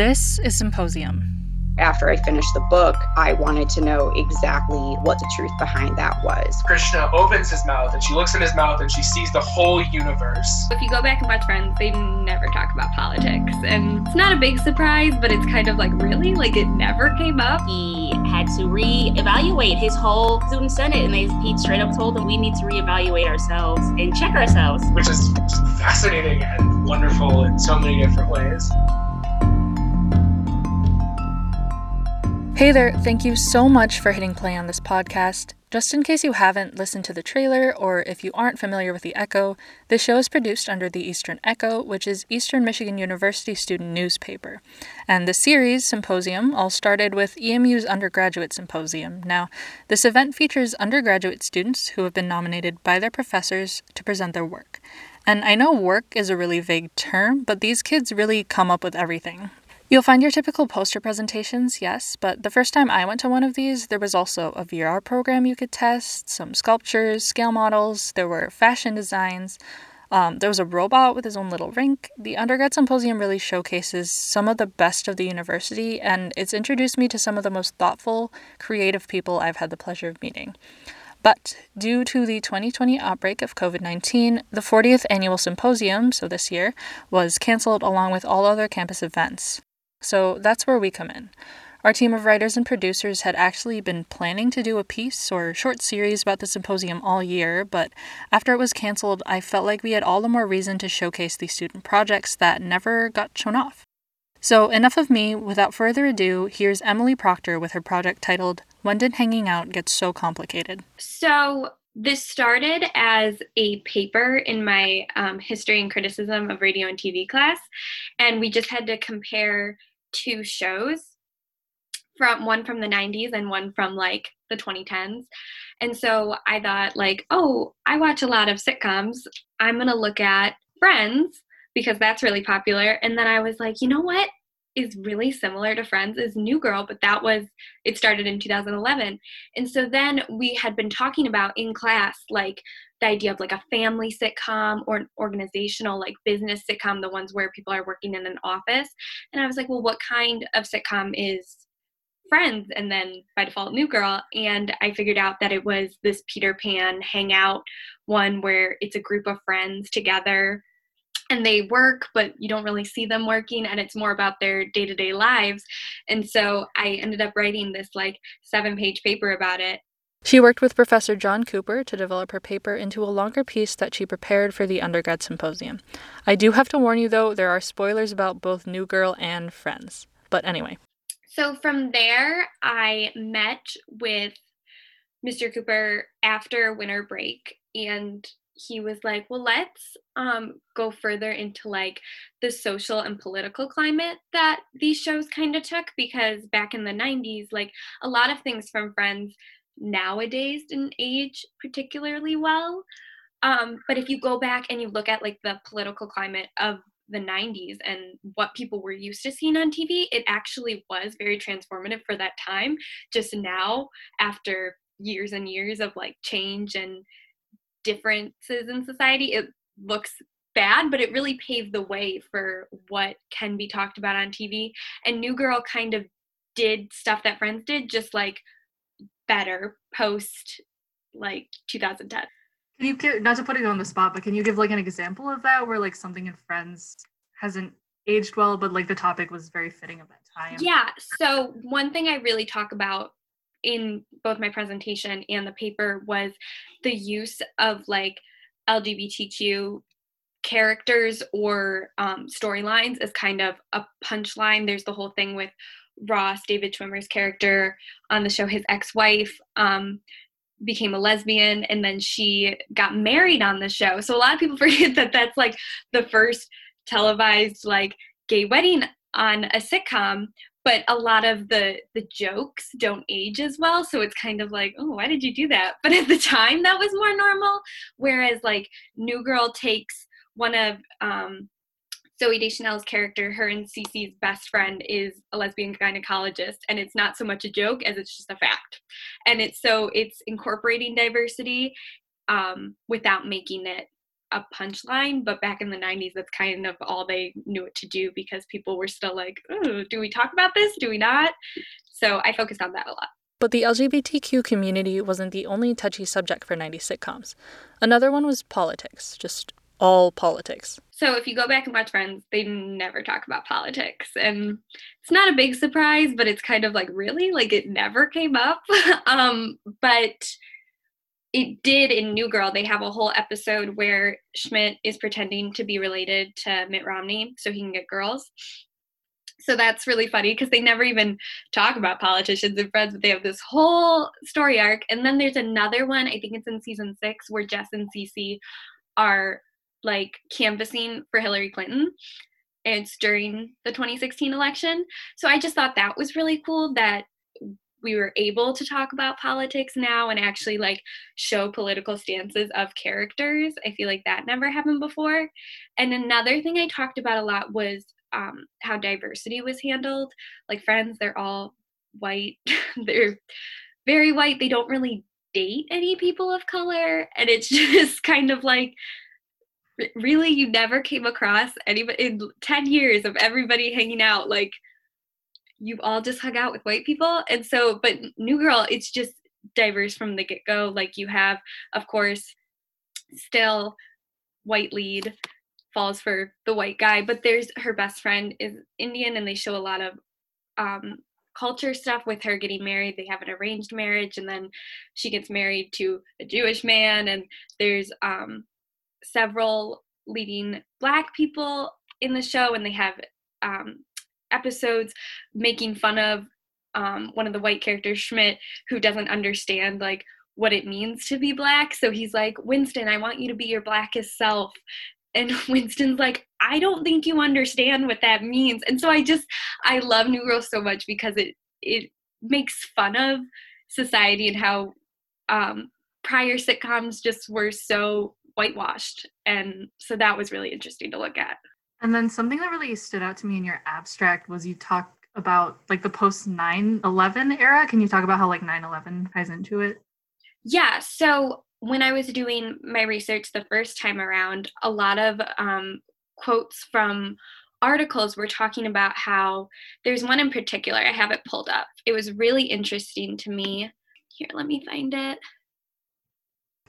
This is Symposium after I finished the book, I wanted to know exactly what the truth behind that was. Krishna opens his mouth and she looks in his mouth and she sees the whole universe. If you go back and watch Friends, they never talk about politics. And it's not a big surprise, but it's kind of like, really? Like it never came up? He had to reevaluate his whole student senate and they he straight up told them we need to reevaluate ourselves and check ourselves. Which is fascinating and wonderful in so many different ways. Hey there, thank you so much for hitting play on this podcast. Just in case you haven't listened to the trailer, or if you aren't familiar with the Echo, this show is produced under the Eastern Echo, which is Eastern Michigan University student newspaper. And the series, Symposium, all started with EMU's Undergraduate Symposium. Now, this event features undergraduate students who have been nominated by their professors to present their work. And I know work is a really vague term, but these kids really come up with everything. You'll find your typical poster presentations, yes, but the first time I went to one of these, there was also a VR program you could test, some sculptures, scale models, there were fashion designs. Um, there was a robot with his own little rink. The undergrad symposium really showcases some of the best of the university, and it's introduced me to some of the most thoughtful, creative people I've had the pleasure of meeting. But due to the 2020 outbreak of COVID 19, the 40th annual symposium, so this year, was canceled along with all other campus events. So that's where we come in. Our team of writers and producers had actually been planning to do a piece or short series about the symposium all year, but after it was canceled, I felt like we had all the more reason to showcase these student projects that never got shown off. So, enough of me. Without further ado, here's Emily Proctor with her project titled When Did Hanging Out Get So Complicated? So, this started as a paper in my um, history and criticism of radio and TV class, and we just had to compare two shows from one from the 90s and one from like the 2010s. And so I thought like, oh, I watch a lot of sitcoms. I'm going to look at Friends because that's really popular. And then I was like, you know what is really similar to Friends is New Girl, but that was it started in 2011. And so then we had been talking about in class like the idea of like a family sitcom or an organizational like business sitcom the ones where people are working in an office. And i was like well what kind of sitcom is friends? And then by default new girl. And i figured out that it was this peter pan hangout one where it's a group of friends together and they work but you don't really see them working and it's more about their day-to-day lives. And so i ended up writing this like seven page paper about it she worked with Professor John Cooper to develop her paper into a longer piece that she prepared for the undergrad symposium. I do have to warn you, though, there are spoilers about both New Girl and Friends. But anyway. So from there, I met with Mr. Cooper after winter break, and he was like, "Well, let's um, go further into like the social and political climate that these shows kind of took because back in the '90s, like a lot of things from Friends nowadays didn't age particularly well. Um, but if you go back and you look at like the political climate of the 90s and what people were used to seeing on TV, it actually was very transformative for that time. Just now, after years and years of like change and differences in society, it looks bad, but it really paved the way for what can be talked about on TV. And New Girl kind of did stuff that Friends did, just like better post like 2010. Can you give, not to put it on the spot, but can you give like an example of that where like something in Friends hasn't aged well, but like the topic was very fitting of that time? Yeah. So one thing I really talk about in both my presentation and the paper was the use of like LGBTQ characters or um, storylines as kind of a punchline. There's the whole thing with Ross, David Schwimmer's character on the show, his ex wife, um, became a lesbian and then she got married on the show. So a lot of people forget that that's like the first televised like gay wedding on a sitcom but a lot of the the jokes don't age as well. So it's kind of like oh why did you do that? But at the time that was more normal. Whereas like new girl takes one of um Zooey Deschanel's character, her and Cece's best friend, is a lesbian gynecologist, and it's not so much a joke as it's just a fact. And it's so it's incorporating diversity um, without making it a punchline, but back in the 90s, that's kind of all they knew what to do because people were still like, do we talk about this? Do we not? So I focused on that a lot. But the LGBTQ community wasn't the only touchy subject for 90s sitcoms. Another one was politics, just all politics. So if you go back and watch Friends, they never talk about politics. And it's not a big surprise, but it's kind of like, really? Like it never came up. um, but it did in New Girl. They have a whole episode where Schmidt is pretending to be related to Mitt Romney so he can get girls. So that's really funny because they never even talk about politicians and friends, but they have this whole story arc. And then there's another one, I think it's in season six, where Jess and Cece are like canvassing for Hillary Clinton. It's during the 2016 election. So I just thought that was really cool that we were able to talk about politics now and actually like show political stances of characters. I feel like that never happened before. And another thing I talked about a lot was um, how diversity was handled. Like friends, they're all white. they're very white. They don't really date any people of color, and it's just kind of like really you never came across anybody in 10 years of everybody hanging out like you've all just hung out with white people? And so but new girl it's just diverse from the get-go. Like you have of course still white lead falls for the white guy but there's her best friend is indian and they show a lot of um, culture stuff with her getting married. They have an arranged marriage and then she gets married to a jewish man and there's um, several leading black people in the show and they have um, episodes making fun of um, one of the white characters schmidt who doesn't understand like what it means to be black. So he's like winston i want you to be your blackest self. And winston's like i don't think you understand what that means. And so i just i love new girl so much because it it makes fun of society and how um, prior sitcoms just were so whitewashed and so that was really interesting to look at. And then something that really stood out to me in your abstract was you talk about like the post 9-11 era. Can you talk about how like 9-11 ties into it? Yeah so when i was doing my research the first time around a lot of um, quotes from articles were talking about how there's one in particular i have it pulled up. It was really interesting to me. Here let me find it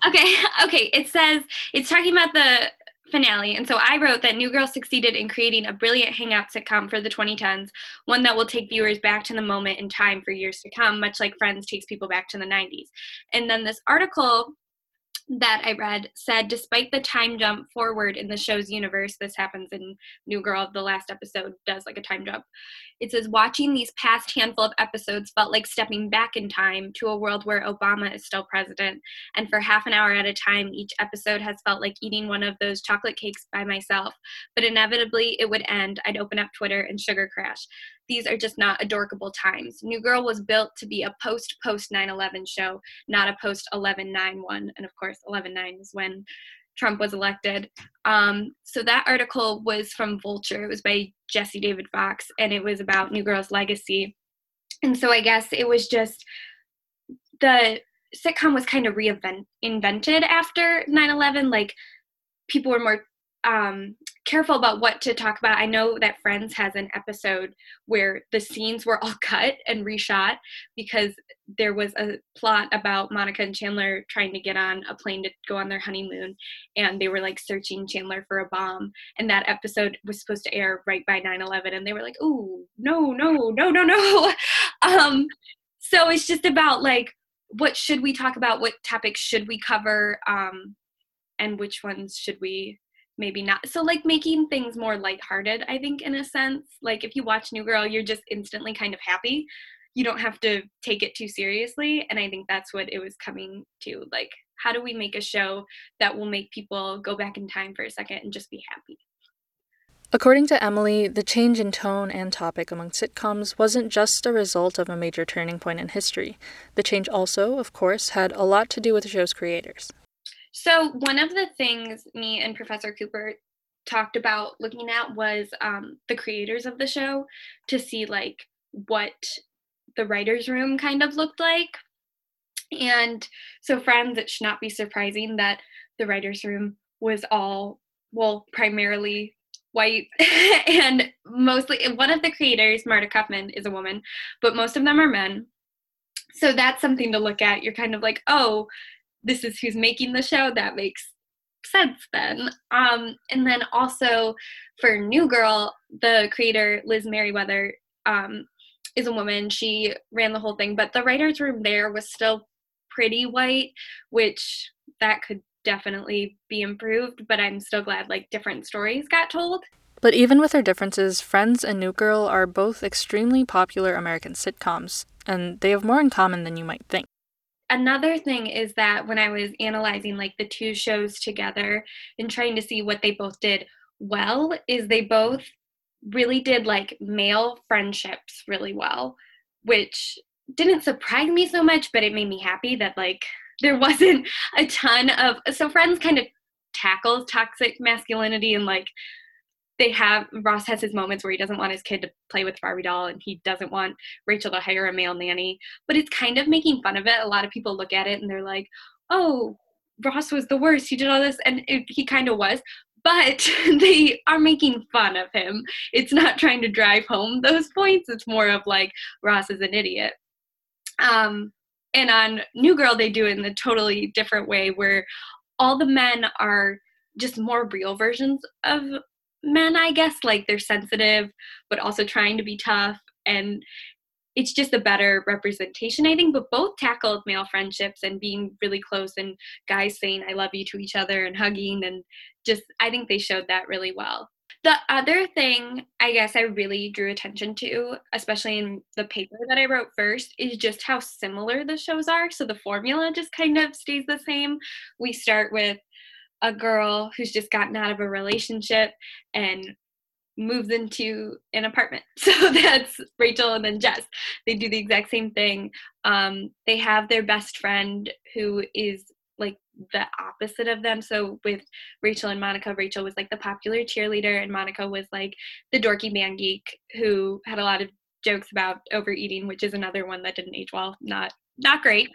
Okay, okay. It says it's talking about the finale. And so I wrote that New Girl succeeded in creating a brilliant hangout sitcom for the 2010s, one that will take viewers back to the moment in time for years to come, much like Friends takes people back to the 90s. And then this article that I read said despite the time jump forward in the show's universe, this happens in New Girl, the last episode does like a time jump. It says watching these past handful of episodes felt like stepping back in time to a world where Obama is still president. And for half an hour at a time, each episode has felt like eating one of those chocolate cakes by myself. But inevitably, it would end. I'd open up Twitter and sugar crash these are just not adorkable times. New Girl was built to be a post post 9 11 show, not a post 11 9 one. And of course, 11 9 is when Trump was elected. Um, so that article was from Vulture. It was by Jesse David Fox, and it was about New Girl's legacy. And so I guess it was just the sitcom was kind of reinvented after 9 11. Like people were more um, careful about what to talk about. I know that Friends has an episode where the scenes were all cut and reshot because there was a plot about Monica and Chandler trying to get on a plane to go on their honeymoon and they were like searching Chandler for a bomb and that episode was supposed to air right by 9/11 and they were like, "Oh, no, no, no, no, no." um so it's just about like what should we talk about? What topics should we cover? Um and which ones should we maybe not so like making things more lighthearted i think in a sense like if you watch new girl you're just instantly kind of happy you don't have to take it too seriously and i think that's what it was coming to like how do we make a show that will make people go back in time for a second and just be happy According to Emily, the change in tone and topic among sitcoms wasn't just a result of a major turning point in history. The change also, of course, had a lot to do with the show's creators. So, one of the things me and Professor Cooper talked about looking at was um, the creators of the show to see like what the writer's room kind of looked like. And so, friends, it should not be surprising that the writer's room was all well primarily white and mostly one of the creators marta kauffman is a woman but most of them are men so that's something to look at you're kind of like oh this is who's making the show that makes sense then um and then also for new girl the creator liz meriwether um is a woman she ran the whole thing but the writers room there was still pretty white which that could definitely be improved, but I'm still glad like different stories got told. But even with their differences, Friends and New Girl are both extremely popular American sitcoms, and they have more in common than you might think. Another thing is that when I was analyzing like the two shows together and trying to see what they both did well, is they both really did like male friendships really well, which didn't surprise me so much, but it made me happy that like there wasn't a ton of so friends kind of tackles toxic masculinity and like they have Ross has his moments where he doesn't want his kid to play with Barbie doll and he doesn't want Rachel to hire a male nanny, but it's kind of making fun of it. A lot of people look at it and they're like, "Oh, Ross was the worst. He did all this," and it, he kind of was. But they are making fun of him. It's not trying to drive home those points. It's more of like Ross is an idiot. Um, and on New Girl, they do it in a totally different way where all the men are just more real versions of men, I guess. Like they're sensitive, but also trying to be tough. And it's just a better representation, I think. But both tackled male friendships and being really close and guys saying, I love you to each other and hugging. And just, I think they showed that really well. The other thing I guess I really drew attention to, especially in the paper that I wrote first, is just how similar the shows are. So the formula just kind of stays the same. We start with a girl who's just gotten out of a relationship and moves into an apartment. So that's Rachel and then Jess. They do the exact same thing. Um, they have their best friend who is like the opposite of them. So with Rachel and Monica, Rachel was like the popular cheerleader, and Monica was like the dorky man geek who had a lot of jokes about overeating, which is another one that didn't age well. Not not great.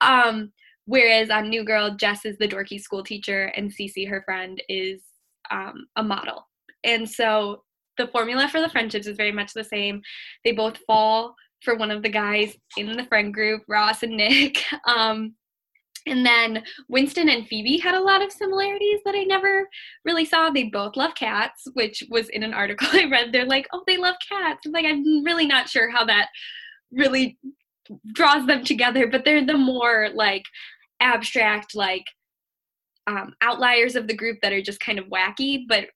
Um, whereas on New Girl, Jess is the dorky school teacher, and Cece, her friend, is um, a model. And so the formula for the friendships is very much the same. They both fall for one of the guys in the friend group, Ross and Nick. Um, and then Winston and Phoebe had a lot of similarities that I never really saw. They both love cats, which was in an article I read. They're like, oh, they love cats. I'm like, I'm really not sure how that really draws them together, but they're the more like abstract, like um, outliers of the group that are just kind of wacky. But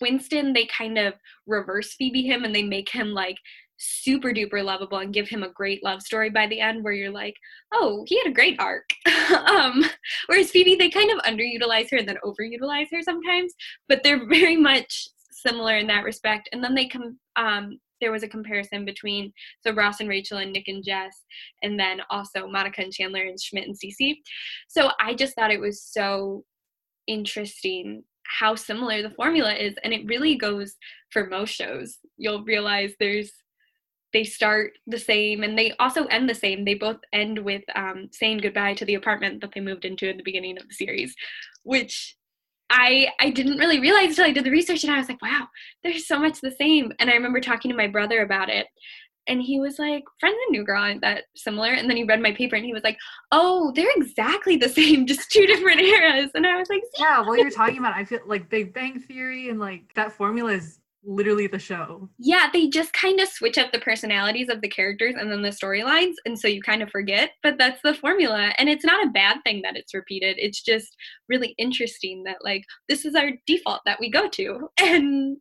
Winston, they kind of reverse Phoebe him and they make him like super duper lovable and give him a great love story by the end where you're like, oh, he had a great arc. um, whereas Phoebe, they kind of underutilize her and then overutilize her sometimes, but they're very much similar in that respect. And then they come, um, there was a comparison between so Ross and Rachel and Nick and Jess, and then also Monica and Chandler and Schmidt and Cece. So I just thought it was so interesting how similar the formula is and it really goes for most shows you'll realize there's they start the same and they also end the same. They both end with um, saying goodbye to the apartment that they moved into at the beginning of the series, which I I didn't really realize until I did the research and I was like, wow, there's so much the same. And I remember talking to my brother about it. And he was like, Friends and New Girl aren't that similar. And then he read my paper and he was like, Oh, they're exactly the same, just two different eras. And I was like, Yeah, what you're talking about, I feel like Big Bang Theory and like that formula is literally the show. Yeah, they just kind of switch up the personalities of the characters and then the storylines, and so you kind of forget, but that's the formula. And it's not a bad thing that it's repeated. It's just really interesting that like this is our default that we go to. And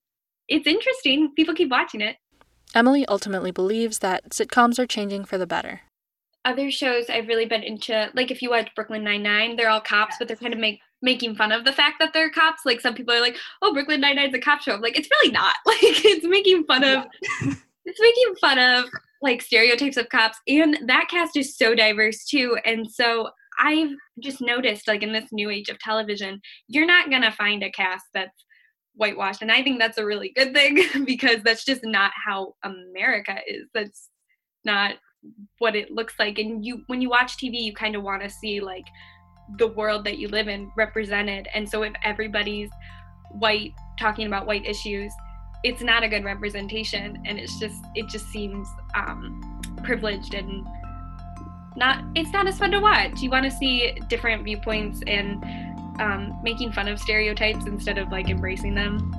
it's interesting. People keep watching it. Emily ultimately believes that sitcoms are changing for the better. Other shows I've really been into, like if you watch Brooklyn Nine Nine, they're all cops, but they're kind of make making fun of the fact that they're cops. Like some people are like, "Oh, Brooklyn Nine Nine's a cop show." I'm like, it's really not. Like it's making fun of it's making fun of like stereotypes of cops, and that cast is so diverse too. And so I've just noticed, like in this new age of television, you're not gonna find a cast that's whitewashed, and I think that's a really good thing because that's just not how America is. That's not what it looks like and you when you watch tv you kind of want to see like the world that you live in represented. And so if everybody's white talking about white issues, it's not a good representation and it's just it just seems um, privileged and not it's not as fun to watch you want to see different viewpoints and um, making fun of stereotypes instead of like embracing them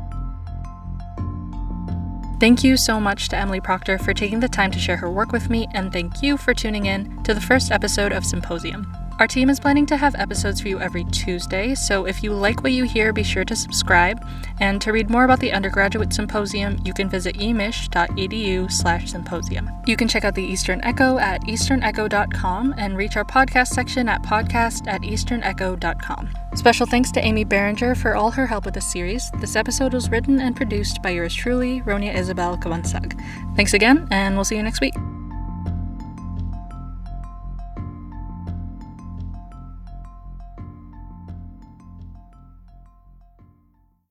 Thank you so much to Emily Proctor for taking the time to share her work with me, and thank you for tuning in to the first episode of Symposium. Our team is planning to have episodes for you every Tuesday, so if you like what you hear, be sure to subscribe. And to read more about the undergraduate symposium, you can visit emich.edu slash symposium. You can check out the Eastern Echo at easternecho.com and reach our podcast section at podcast at easternecho.com. Special thanks to Amy Berenger for all her help with this series. This episode was written and produced by yours truly, Ronia Isabel Kawansag. Thanks again, and we'll see you next week.